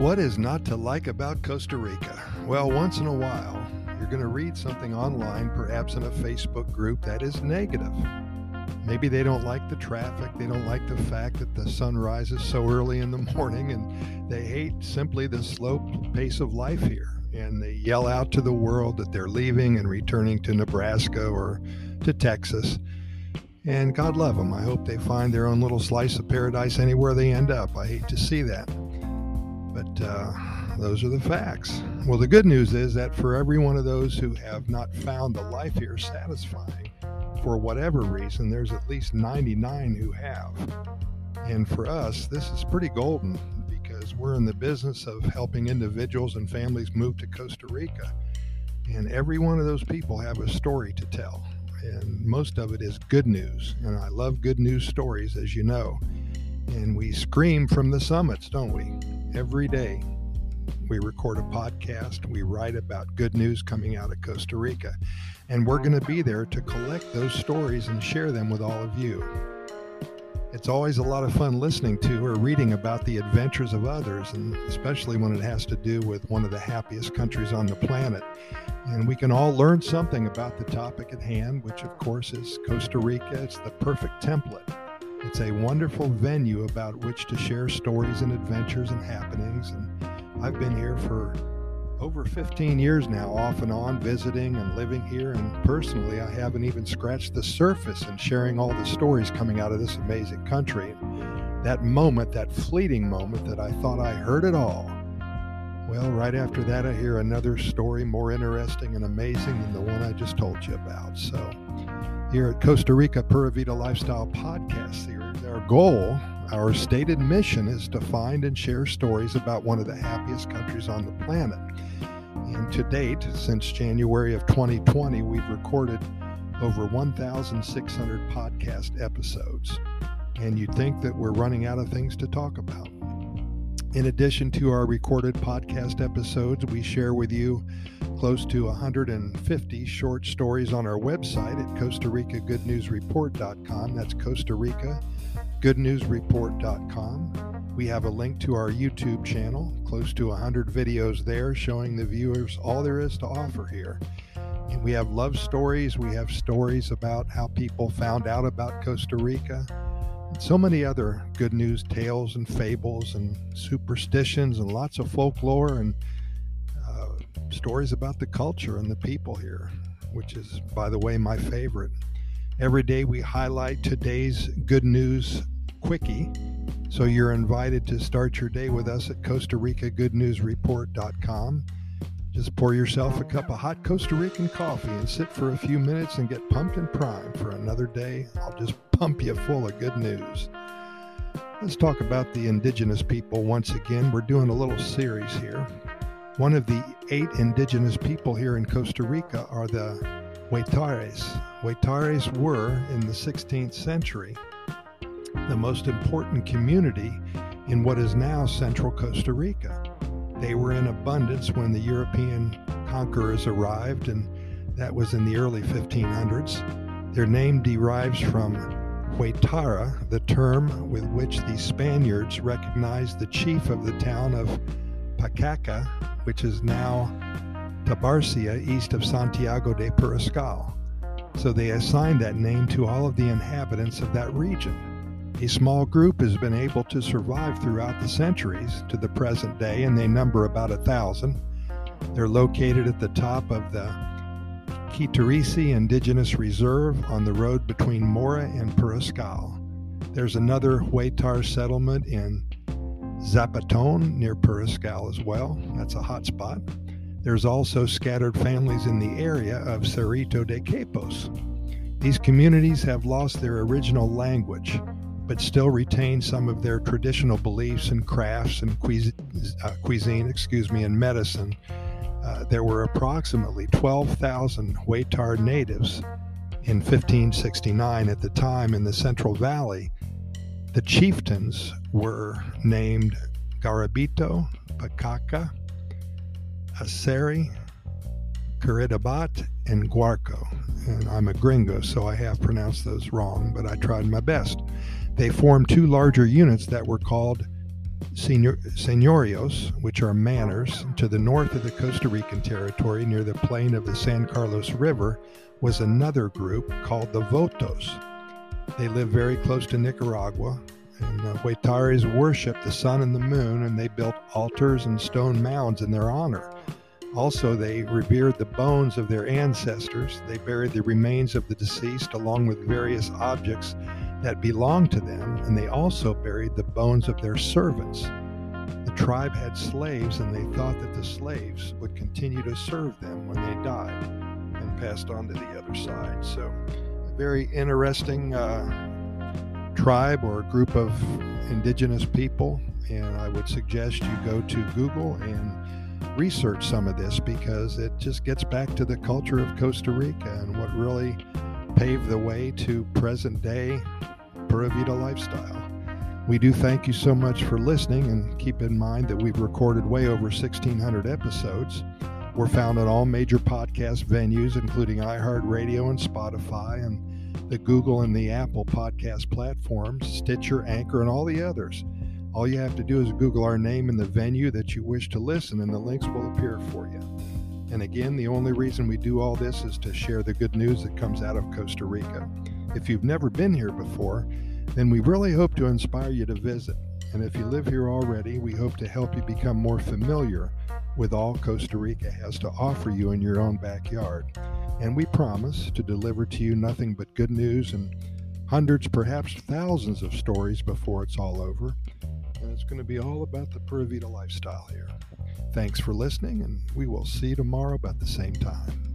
What is not to like about Costa Rica? Well, once in a while, you're going to read something online, perhaps in a Facebook group, that is negative. Maybe they don't like the traffic, they don't like the fact that the sun rises so early in the morning, and they hate simply the slow pace of life here. And they yell out to the world that they're leaving and returning to Nebraska or to Texas. And God love them. I hope they find their own little slice of paradise anywhere they end up. I hate to see that. But uh, those are the facts. Well, the good news is that for every one of those who have not found the life here satisfying, for whatever reason, there's at least 99 who have. And for us, this is pretty golden because we're in the business of helping individuals and families move to Costa Rica. And every one of those people have a story to tell. And most of it is good news. And I love good news stories, as you know. And we scream from the summits, don't we? Every day. We record a podcast. We write about good news coming out of Costa Rica. And we're going to be there to collect those stories and share them with all of you. It's always a lot of fun listening to or reading about the adventures of others, and especially when it has to do with one of the happiest countries on the planet. And we can all learn something about the topic at hand, which of course is Costa Rica. It's the perfect template. It's a wonderful venue about which to share stories and adventures and happenings. And I've been here for over 15 years now, off and on, visiting and living here. And personally, I haven't even scratched the surface in sharing all the stories coming out of this amazing country. That moment, that fleeting moment that I thought I heard it all. Well, right after that, I hear another story more interesting and amazing than the one I just told you about. So, here at Costa Rica Pura Vida Lifestyle Podcast Series, our goal our stated mission is to find and share stories about one of the happiest countries on the planet. And to date, since January of 2020, we've recorded over 1,600 podcast episodes. And you'd think that we're running out of things to talk about. In addition to our recorded podcast episodes, we share with you close to 150 short stories on our website at Costa Rica Good News Report.com. That's Costa Rica goodnewsreport.com. We have a link to our YouTube channel, close to 100 videos there showing the viewers all there is to offer here. And we have love stories, we have stories about how people found out about Costa Rica, and so many other good news tales and fables and superstitions and lots of folklore and stories about the culture and the people here, which is, by the way, my favorite. Every day we highlight today's good news quickie. So you're invited to start your day with us at Costa Rica Good News Report.com. Just pour yourself a cup of hot Costa Rican coffee and sit for a few minutes and get pumped and primed for another day. I'll just pump you full of good news. Let's talk about the indigenous people once again. We're doing a little series here. One of the eight indigenous people here in Costa Rica are the Huetares. Huetares were, in the 16th century, the most important community in what is now central Costa Rica. They were in abundance when the European conquerors arrived, and that was in the early 1500s. Their name derives from Huetara, the term with which the Spaniards recognized the chief of the town of Pacaca, which is now Tabarcia east of Santiago de Puriscal. So they assigned that name to all of the inhabitants of that region. A small group has been able to survive throughout the centuries to the present day, and they number about a thousand. They're located at the top of the Quitirrisí Indigenous Reserve on the road between Mora and Puriscal. There's another Huetar settlement in Zapaton near Puriscal as well. That's a hot spot. There's also scattered families in the area of Cerrito de Capos. These communities have lost their original language, but still retain some of their traditional beliefs and crafts and cuisine, uh, cuisine excuse me, and medicine. Uh, there were approximately 12,000 Huetar natives in 1569 at the time in the Central Valley. The chieftains were named Garabito, Pacaca, Aserrí, Curridabat, and Guarco. And I'm a gringo, so I have pronounced those wrong, but I tried my best. They formed two larger units that were called Senor, senorios, which are manors, to the north of the Costa Rican territory near the plain of the San Carlos River, was another group called the Votos. They live very close to Nicaragua, and uh, the Huetares worship the sun and the moon, and they built altars and stone mounds in their honor. Also, they revered the bones of their ancestors. They buried the remains of the deceased along with various objects that belonged to them, and they also buried the bones of their servants. The tribe had slaves, and they thought that the slaves would continue to serve them when they died and passed on to the other side. So, very interesting uh, tribe or group of indigenous people, and I would suggest you go to Google and research some of this because it just gets back to the culture of Costa Rica and what really paved the way to present day Pura Vida lifestyle. We do thank you so much for listening and keep in mind that we've recorded way over 1,600 episodes. We're found on all major podcast venues, including iHeartRadio and Spotify, and the Google and the Apple podcast platforms, Stitcher, Anchor, and all the others. All you have to do is Google our name and the venue that you wish to listen, and the links will appear for you. And again, the only reason we do all this is to share the good news that comes out of Costa Rica. If you've never been here before, then we really hope to inspire you to visit. And if you live here already, we hope to help you become more familiar with all Costa Rica has to offer you in your own backyard. And we promise to deliver to you nothing but good news and hundreds, perhaps thousands of stories before it's all over and it's going to be all about the Pura Vida lifestyle here. Thanks for listening, and we will see you tomorrow about the same time.